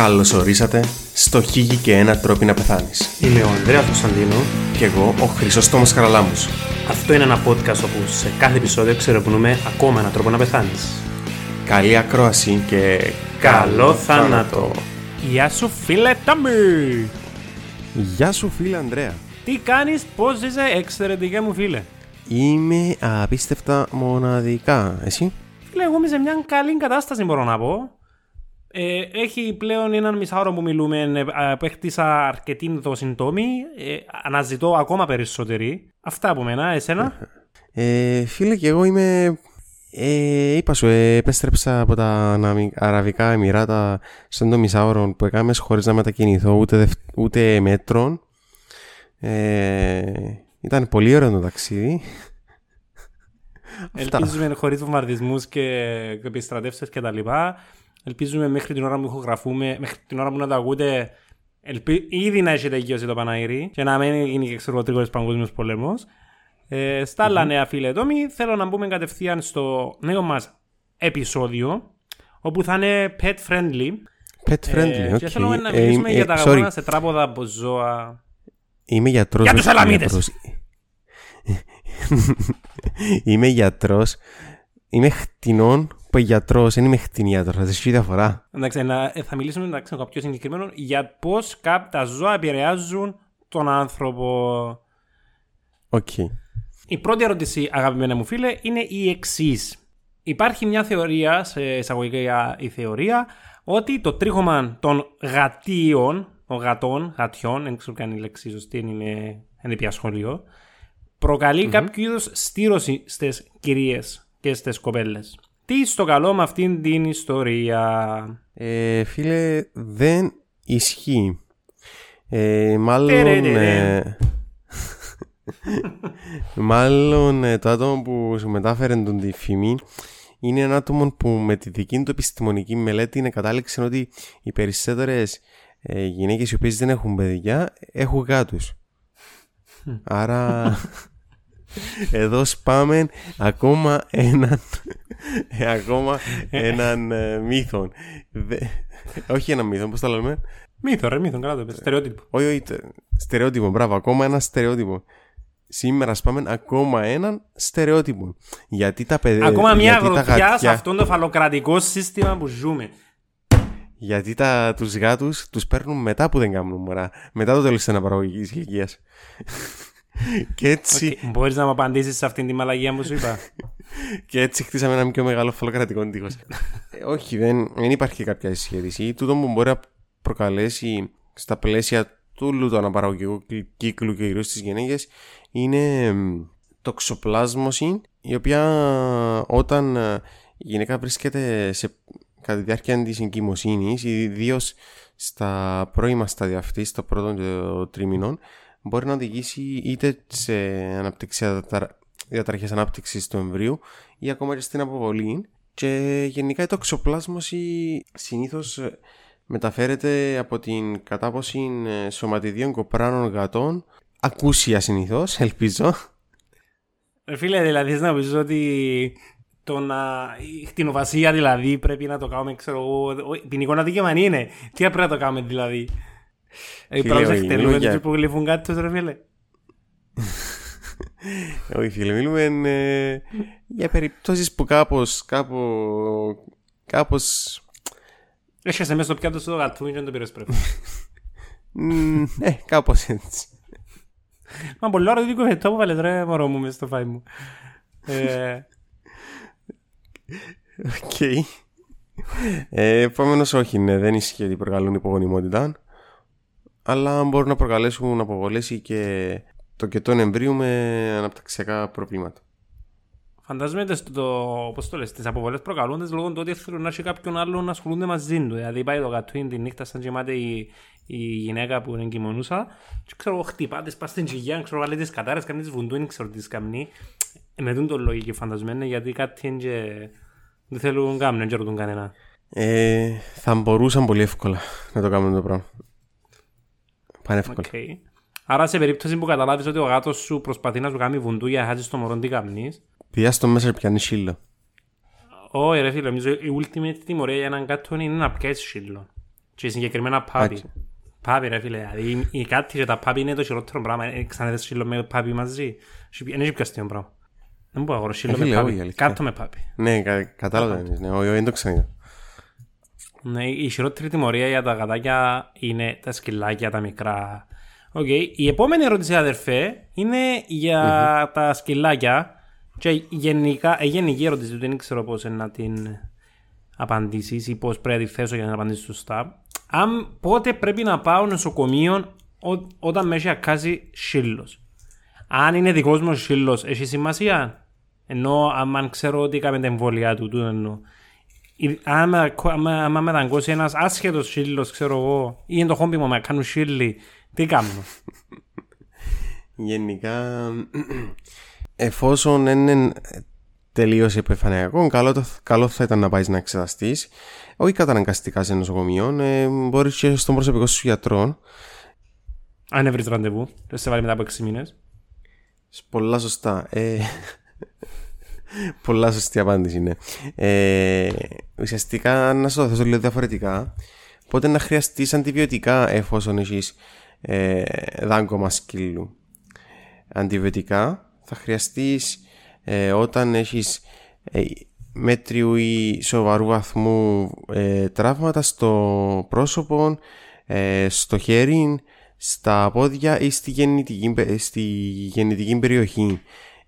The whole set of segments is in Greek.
Καλώς ορίσατε στο Χίγη και ένα τρόπο να πεθάνεις. Είμαι ο Ανδρέας Κωνσταντίνο. Και εγώ ο Χρυσόστομος Χαραλάμους. Αυτό είναι ένα podcast όπου σε κάθε επεισόδιο ξερευνούμε ακόμα έναν τρόπο να πεθάνεις. Καλή ακρόαση και Καλό θάνατο. Γεια σου φίλε Τάμπι. Γεια σου φίλε Ανδρέα. Τι κάνεις, πώς είσαι, εξαιρετικά μου φίλε. Είμαι απίστευτα μοναδικά. Εσύ; Φίλε, εγώ είμαι σε μια καλή κατάσταση μπορώ να πω. Ε, έχει πλέον έναν μισάωρο που μιλούμε ε, που έκτισα αρκετή δοσυντόμη. Ε, αναζητώ ακόμα περισσότερη. Αυτά από μένα, εσένα. Ε, φίλε και εγώ είμαι... Ε, είπα σου, ε, επέστρεψα από τα Αναμι- Αραβικά Εμμυράτα στον το μισάωρο που έκαμες χωρίς να μετακινηθώ ούτε, δευ- ούτε μέτρων. Ε, ήταν πολύ ωραίο το ταξίδι. Αυτά. Ελπίζουμε χωρίς βομβαρδισμούς και επιστρατεύσεις κτλ. Ελπίζουμε μέχρι την ώρα που ηχογραφούμε, μέχρι την ώρα που να τα ακούτε, ελπι... ήδη να έχει τελειώσει το Παναήρι και να μην γίνει και ξέρω τρίγο παγκόσμιος πόλεμο. Ε, στα άλλα νέα φίλε Τόμι, θέλω να μπούμε κατευθείαν στο νέο μας επεισόδιο, όπου θα είναι pet friendly. Pet friendly, Ε, οκ. Και θέλουμε να Ε, μιλήσουμε ε, για τα sorry. αγώνα σε τράποδα από ζώα. Είμαι γιατρός. Για όχι τους Ελαμίτες. γιατρός. είμαι γιατρός. Είμαι χτινών που γιατρός. Δεν είμαι χτινίατρος. Θα έχει διαφορά. Εντάξει, να, ε, θα μιλήσουμε εντάξει, με κάποιο συγκεκριμένο για πώς τα ζώα επηρεάζουν τον άνθρωπο. Οκ. Η πρώτη ερώτηση, αγαπημένα μου φίλε, είναι η εξής. Υπάρχει μια θεωρία, σε εισαγωγικά η θεωρία, ότι το τρίχωμα των γατίων, των γατών, γατιών, δεν ξέρω καν η λέξη σωστή, είναι ένα πια σχολείο, προκαλεί κάποιο είδους στήρωση στις κυρίες και στις κοπέλες. Τι στο καλό με αυτήν την ιστορία; Ε, φίλε, δεν ισχύει. Ε, μάλλον... Τερερερε. ε, μάλλον ε, το άτομο που σου μετάφερε τον τη φήμη είναι ένα άτομο που με τη δική του επιστημονική μελέτη είναι κατάληξε ότι οι περισσότερες ε, γυναίκες οι οποίες δεν έχουν παιδιά έχουν γάτους. Άρα εδώ σπάμε ακόμα έναν ε, ακόμα έναν ε, μύθο. Δε- όχι έναν μύθο, πώς το λέμε; Μύθο, ρε, μύθο, καλά το είπες, στερεότυπο. Όχι, όχι, τε- στερεότυπο, μπράβο, ακόμα ένα στερεότυπο. Σήμερα σπάμε ακόμα έναν στερεότυπο. Γιατί τα παιδιά. Ακόμα μια γιατί τα γροθιά σε γατιά- αυτό το φαλοκρατικό σύστημα που ζούμε. Γιατί τα, τους γάτους τους παίρνουν μετά που δεν κάνουν μωρά. Μετά το τέλος της αναπαραγωγικής ηλικίας. Και, έτσι, Οκ, Μπορείς να μου απαντήσεις σε αυτήν τη μαλακία που σου είπα. και έτσι χτίσαμε ένα πιο μεγάλο φαλοκρατικό τείχος. Ε, όχι, δεν, δεν υπάρχει κάποια συσχέτιση. Τούτο που μπορεί να προκαλέσει στα πλαίσια του όλου του αναπαραγωγικού κυ- κύκλου και κυρίως στις γυναίκες είναι μ, τοξοπλάσμωση η οποία όταν ε, η γυναίκα βρίσκεται σε, κατά τη διάρκεια της εγκυμοσύνης ιδίως στα πρώιμα στάδια αυτής, στο πρώτο ε, τρίμηνο μπορεί να οδηγήσει είτε σε αναπτυξία διαταραχές ανάπτυξης του εμβρίου ή ακόμα και στην αποβολή και γενικά η τοξοπλάσμωση συνήθως ε, μεταφέρεται από την κατάποση ε, σωματιδίων κοπράνων γατών ακούσια συνήθως, ελπίζω Ρε φίλε, δηλαδή θες να πεις ότι το να... η χτινοβασία δηλαδή πρέπει να το κάνουμε, ξέρω εγώ, ο- ποινικό αδίκημα είναι. Τι πρέπει να το κάνουμε δηλαδή; Ε, Φίλε, πρέπει να όχι, χτενούμε μιλώ για- τους που γλύφουν κάτι τους ρε φίλε. Όχι φίλε, μιλούμε ε, για περιπτώσεις που κάπως, κάπου, κάπως, Έχεσαι μέσα στο πιάτο σου το γατού και δεν το πήρες πρέπει. μ, ε, κάπως έτσι. Μα πολύ ώρα δίκο το που βάλες ρε μωρό μου μέσα στο φάι μου. Ε, Οκ. Ε, Επομένω, όχι, ναι, δεν ισχύει ότι προκαλούν υπογονιμότητα. Αλλά μπορούν να προκαλέσουν αποβολές ή και το κετόν εμβρίου με αναπτυξιακά προβλήματα. Φαντάζομαι στο, το, πώς το λες, τις αποβολές προκαλούνται λόγω του ότι θέλουν να έχει κάποιον άλλον να ασχολούνται μαζί του. Δηλαδή πάει το γατούιν τη νύχτα σαν γεμάται η, η γυναίκα που είναι εγκυμονούσα και ξέρω εγώ χτυπάτε, πας στην τσιγιά, ξέρω βάλει τις κατάρες, κάνει τις βουντούιν, ξέρω τις τις καμνεί. Ε, με τούν το λογική φαντασμένο γιατί κάτι είναι και δεν θέλουν κάνουν, δεν ρωτούν κανένα. Ε, θα μπορούσαν πολύ εύκολα να το κάνουν το πράγμα. Πανεύκολα. Okay. Άρα σε περίπτωση που καταλάβεις ότι ο γάτος σου προσπαθεί να σου κάνει βουντού για να χάσεις το μωρό τι καμνείς, Πηγιά στο μέσα πιάνεις σύλλο. Όχι ρε φίλε, νομίζω η ultimate τιμωρία για έναν κάτω είναι να πιάσεις σύλλο. Και συγκεκριμένα πάπι. Εντάξει. Πάπι ρε φίλε, δηλαδή η κάτι και τα πάπι είναι το χειρότερο πράγμα. Ε, Ξαναδες σύλλο με πάπι μαζί. Δεν έχει πιαστεί πράγμα. Δεν μπορώ να αγορώ σύλλο Ε, με φίλε, όχι, πάπι. αλήθεια. Κάτω με πάπι. Ναι, κα, κατάλαβα τι εννοείς, ναι, όχι, όχι, δεν το ξαναείδα. Ναι, η χειρότερη τιμωρία για τα γατάκια είναι τα σκυλάκια, τα μικρά. Οκ. Η επόμενη ερώτηση, αδερφέ, είναι για τα σκυλάκια. Και γενικά, ε, γενική ερώτηση, δεν ξέρω πώς να την απαντήσεις ή πώς πρέπει να τη θέσω για να απαντήσεις σωστά. Αν πότε πρέπει να πάω νοσοκομείο ό, όταν με έχει ακάσει σύλλος. Αν είναι δικός μου σύλλος, έχει σημασία; Ενώ αν ξέρω ότι έκαμε τα εμβόλια του, τούτο εννοώ. Ή- άμα, άμα, άμα με δαγκώσει ένας άσχετος σύλλος, ξέρω εγώ, ή είναι το χόμπι μου να κάνουν σύλλοι, τι κάνω. Γενικά, εφόσον δεν είναι τελείως επιφανειακό, καλό, το- καλό θα ήταν να πάεις να εξεταστείς. Όχι καταναγκαστικά σε νοσοκομείο, ε, μπορείς και στον προσωπικό σου γιατρό. Αν δεν βρεις ραντεβού, δεν σε βάλει μετά από 6 μήνες. Πολλά σωστά. Ε, πολλά σωστή απάντηση, ναι. Ε, ουσιαστικά, να σου το θέσω λίγο διαφορετικά, πότε να χρειαστείς αντιβιωτικά εφόσον έχεις ε, δάγκωμα σκύλου. Αντιβιωτικά θα χρειαστείς όταν έχεις ε, μέτριου ή σοβαρού βαθμού ε, τραύματα στο πρόσωπο, ε, στο χέρι, στα πόδια ή στη γεννητική, πε- στη γεννητική περιοχή.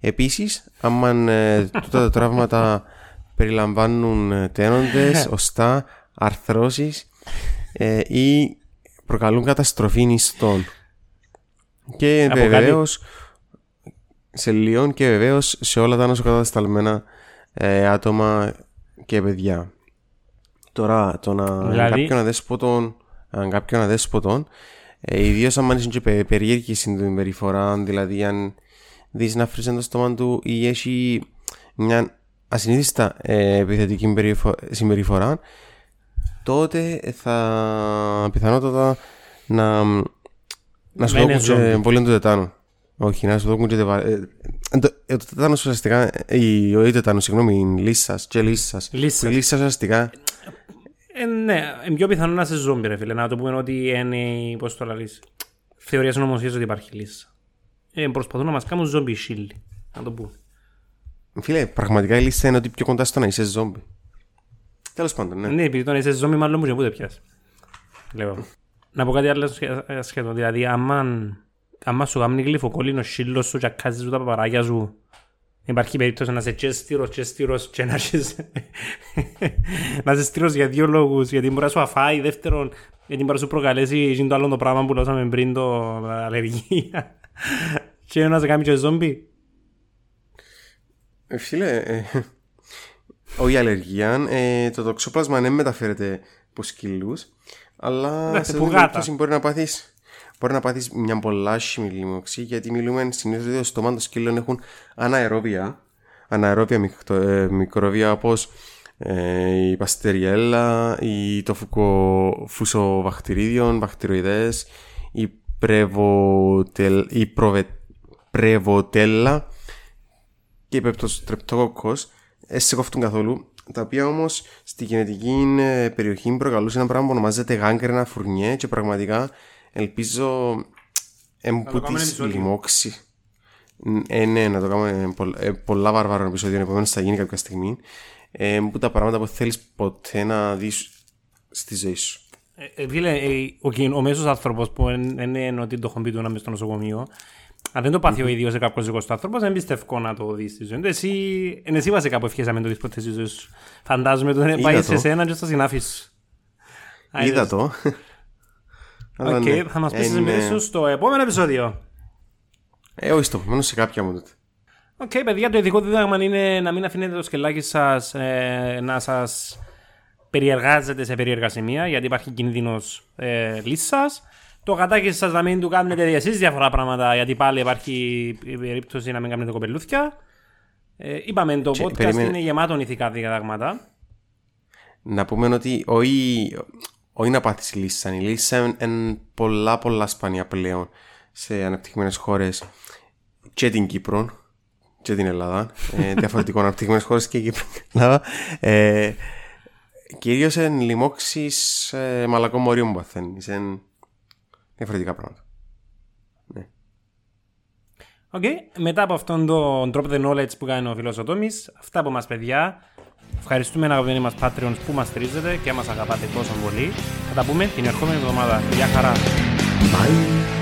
Επίσης, άμα ε, τούτα τα τραύματα περιλαμβάνουν ε, τένοντες, οστά, αρθρώσεις ε, ή προκαλούν καταστροφή νηστών. Και Από κάτι- βεβαίως σε λιών και βεβαίως σε όλα τα νοσοκατασταλμένα ε, άτομα και παιδιά. Τώρα, το να Δηλαδή- κάποιον αδέσποτον, αν κάποιον αδέσποτον, ε, ιδίως αν είναι και πε- περίεργη στην συμπεριφορά, δηλαδή αν δεις να φρύσει το στόμα του ή έχει μια ασυνήθιστα ε, επιθετική περιφο- συμπεριφορά, τότε θα πιθανότατα να, να σου Να είναι δώσουν και ζόμπι. πολύ του τετάνου. Όχι, να σου δώσουν και τεβα... ε, ε, το, ε, το τετάνος ουσιαστικά, ε, η, ο τετάνος, συγγνώμη, η λύσας και λύσας. Λύσας. Η λύσας ουσιαστικά, Ε, ναι, είναι πιο πιθανό να είσαι ζόμπι, ρε φίλε. Να το πούμε ότι είναι, πώς το λαλείς, θεωρία συνωμοσίας ότι υπάρχει λύση. Ε, προσπαθούν να μας κάνουν ζόμπι σύλλοι. Να το πούμε. φίλε, πραγματικά η λύσα είναι ότι πιο κοντά στο να είσαι ζόμπι. Τέλος πάντων, ναι. Ναι, επειδή τον είσαι ζόμπι μάλλον μου και πού δεν πιάσει. Λέω. Να πω κάτι άλλο σχε- ε, σχεδόν. Δηλαδή, άμα, άμα σου κάνει γλυφοκόλληνο σύλλος σου και ακάζεις σου τα παπαράκια σου, υπάρχει περίπτωση να είσαι και στήρος και στήρος και να είσαι, να είσαι στήρος για δύο λόγους. Γιατί μπορεί να σου αφάει, δεύτερον, γιατί μπορεί να σου προκαλέσει εκείνο το άλλο το πράγμα που λώσαμε πριν, το αλλεργία. Και να σε κάνει και ζόμπι. Ε, Φίλε, ε, όχι αλλεργία, ε, το τοξόπλασμα δεν μεταφέρεται από σκύλους, αλλά Ναι, σε που αυτή την γάτα. περίπτωση μπορεί να πάθεις Μπορεί να πάθεις μια πολλά άσχημη λίμωξη γιατί μιλούμε συνήθως ότι το στόμα των σκύλων έχουν αναερόβια αναερόβια μικρο, ε, μικροβία όπως ε, η παστεριέλα, η, το φουκο, φουσοβακτηρίδιον, βακτηροειδές, η, πρεβοτελ, η προβε, πρεβοτέλα και η πεπτοστρεπτοκόκκος ε, σε κόφτουν καθόλου τα οποία όμως στη γενετική ε, περιοχή προκαλούσε ένα πράγμα που ονομάζεται γάγκρενα φουρνιέ και πραγματικά ελπίζω εμπού κάνουμε τη επεισόδιο. λοιμώξη. Ε, ναι, να το κάνουμε πο- ε, πολλά βαρβαρών επεισόδιο, επομένως θα γίνει κάποια στιγμή. Ε, που τα πράγματα που θέλεις ποτέ να δεις στη ζωή σου. Ε, ε, Φίλε, ε, ο, κοι- ο μέσος άνθρωπος που δεν είναι ότι το έχουν πει του να μπει στο νοσοκομείο, αν δεν το πάθει ο ίδιος κάποιος δικός του άνθρωπος, δεν πιστεύω να το δεις στη ζωή του. Εσύ, εν εσύ βασικά που ευχέσαμε το δεις ποτέ στη ζωή σου. Φαντάζομαι ότι Είδα πάεις το. σε σένα και στο συνάφι σου. Α, Είδα είδες. το. Αλλά Οκ, ναι, θα μας πεις τις είναι- εμπειρίες σου στο επόμενο επεισόδιο. Ε, όχι στο επόμενο, σε κάποια μου τότε. Οκ, παιδιά, το ειδικό δίδαγμα είναι να μην αφήνετε το σκελάκι σας ε, να σας περιεργάζεται σε περίεργα σημεία, γιατί υπάρχει κίνδυνος ε, λύσας. Το γατάκι σας να μην του κάνετε εσείς διάφορα πράγματα, γιατί πάλι υπάρχει η περίπτωση να μην κάνετε κοπελούθια. Ε, είπαμε, το Και podcast περίμενε- είναι γεμάτο ηθικά διδάγματα. Να πούμε ότι όχι, όχι να πάθεις λύσα. Η λύσα είναι πολλά πολλά σπάνια πλέον σε αναπτυγμένες χώρες και την Κύπρο και την Ελλάδα. Ε, διαφορετικών αναπτυγμένες χώρες και η Κύπρο και η Ελλάδα. Ε, κυρίως εν λοιμώξεις ε, μαλακών μορίων που παθαίνεις. Εν διαφορετικά πράγματα. Ναι. Οκ, μετά από αυτόν τον drop the knowledge που κάνει ο φίλος ο Τόμις, αυτά από μας παιδιά. Ευχαριστούμε αγαπημένοι μας Patreons που μας στηρίζετε και μας αγαπάτε τόσο πολύ. Θα τα πούμε την ερχόμενη εβδομάδα. Γεια χαρά. Bye.